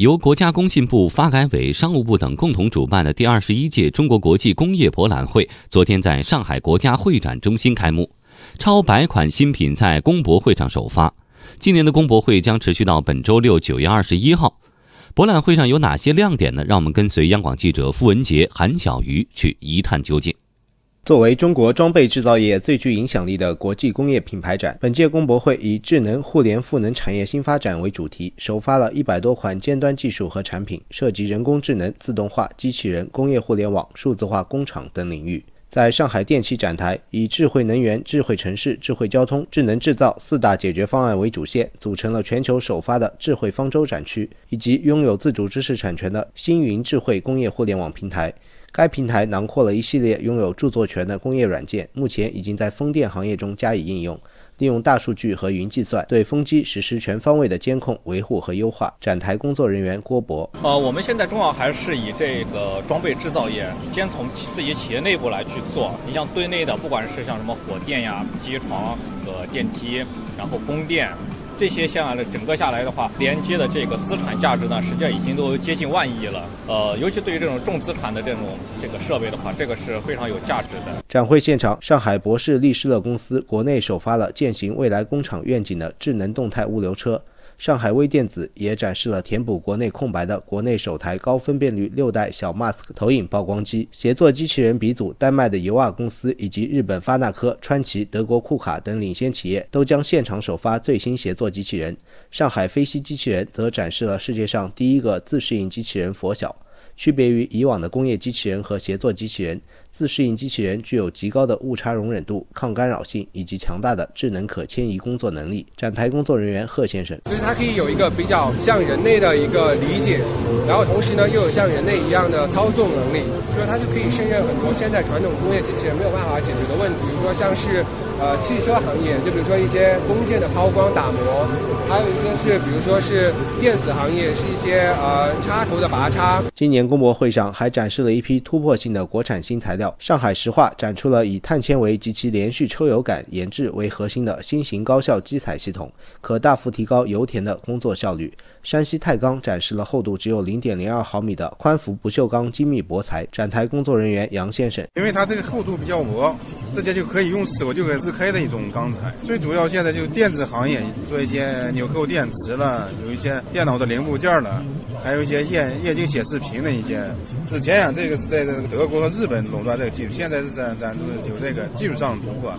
由国家工信部、发改委、商务部等共同主办的第二十一届中国国际工业博览会昨天在上海国家会展中心开幕，超百款新品在工博会上首发。今年的工博会将持续到本周六九月二十一号。博览会上有哪些亮点呢？让我们跟随央广记者付文杰、韩小鱼去一探究竟。作为中国装备制造业最具影响力的国际工业品牌展，本届工博会以智能互联赋能产业新发展为主题，首发了一百多款尖端技术和产品，涉及人工智能、自动化、机器人、工业互联网、数字化工厂等领域。在上海电气展台，以智慧能源、智慧城市、智慧交通、智能制造四大解决方案为主线，组成了全球首发的智慧方舟展区，以及拥有自主知识产权的星云智慧工业互联网平台。该平台囊括了一系列拥有著作权的工业软件，目前已经在风电行业中加以应用，利用大数据和云计算对风机实施全方位的监控、维护和优化。展台工作人员郭博：呃，我们现在重要还是以这个装备制造业，先从自己企业内部来去做。你像对内的，不管是像什么火电呀、机床、呃电梯，然后风电。这些下来整个下来的话，连接的这个资产价值呢，实际上已经都接近万亿了。呃，尤其对于这种重资产的这种这个设备的话，这个是非常有价值的。展会现场，上海博士利施乐公司国内首发了践行未来工厂愿景的智能动态物流车。上海微电子也展示了填补国内空白的国内首台高分辨率六代小 Mask 投影曝光机。协作机器人鼻祖丹麦的尤瓦公司以及日本发那科、川崎、德国库卡等领先企业都将现场首发最新协作机器人。上海飞西机器人则展示了世界上第一个自适应机器人佛晓。区别于以往的工业机器人和协作机器人，自适应机器人具有极高的误差容忍度、抗干扰性以及强大的智能可迁移工作能力。展台工作人员贺先生，就是它可以有一个比较像人类的一个理解，然后同时呢又有像人类一样的操纵能力，所以它就可以胜任很多现在传统工业机器人没有办法解决的问题，比如说像是呃汽车行业，就比如说一些工件的抛光打磨，还有一些是比如说是电子行业，是一些呃插头的拔插。今年。工博会上还展示了一批突破性的国产新材料。上海石化展出了以碳纤维及其连续抽油杆研制为核心的新型高效机采系统，可大幅提高油田的工作效率。山西太钢展示了厚度只有零点零二毫米的宽幅不锈钢精密薄材。展台工作人员杨先生，因为它这个厚度比较薄，直接就可以用手就可以自开的一种钢材。最主要现在就是电子行业做一些纽扣电池了，有一些电脑的零部件了，还有一些液液晶显示屏的以前。之前啊，这个是在这个德国和日本垄断这个技术，现在是在咱咱有这个技术上的突破。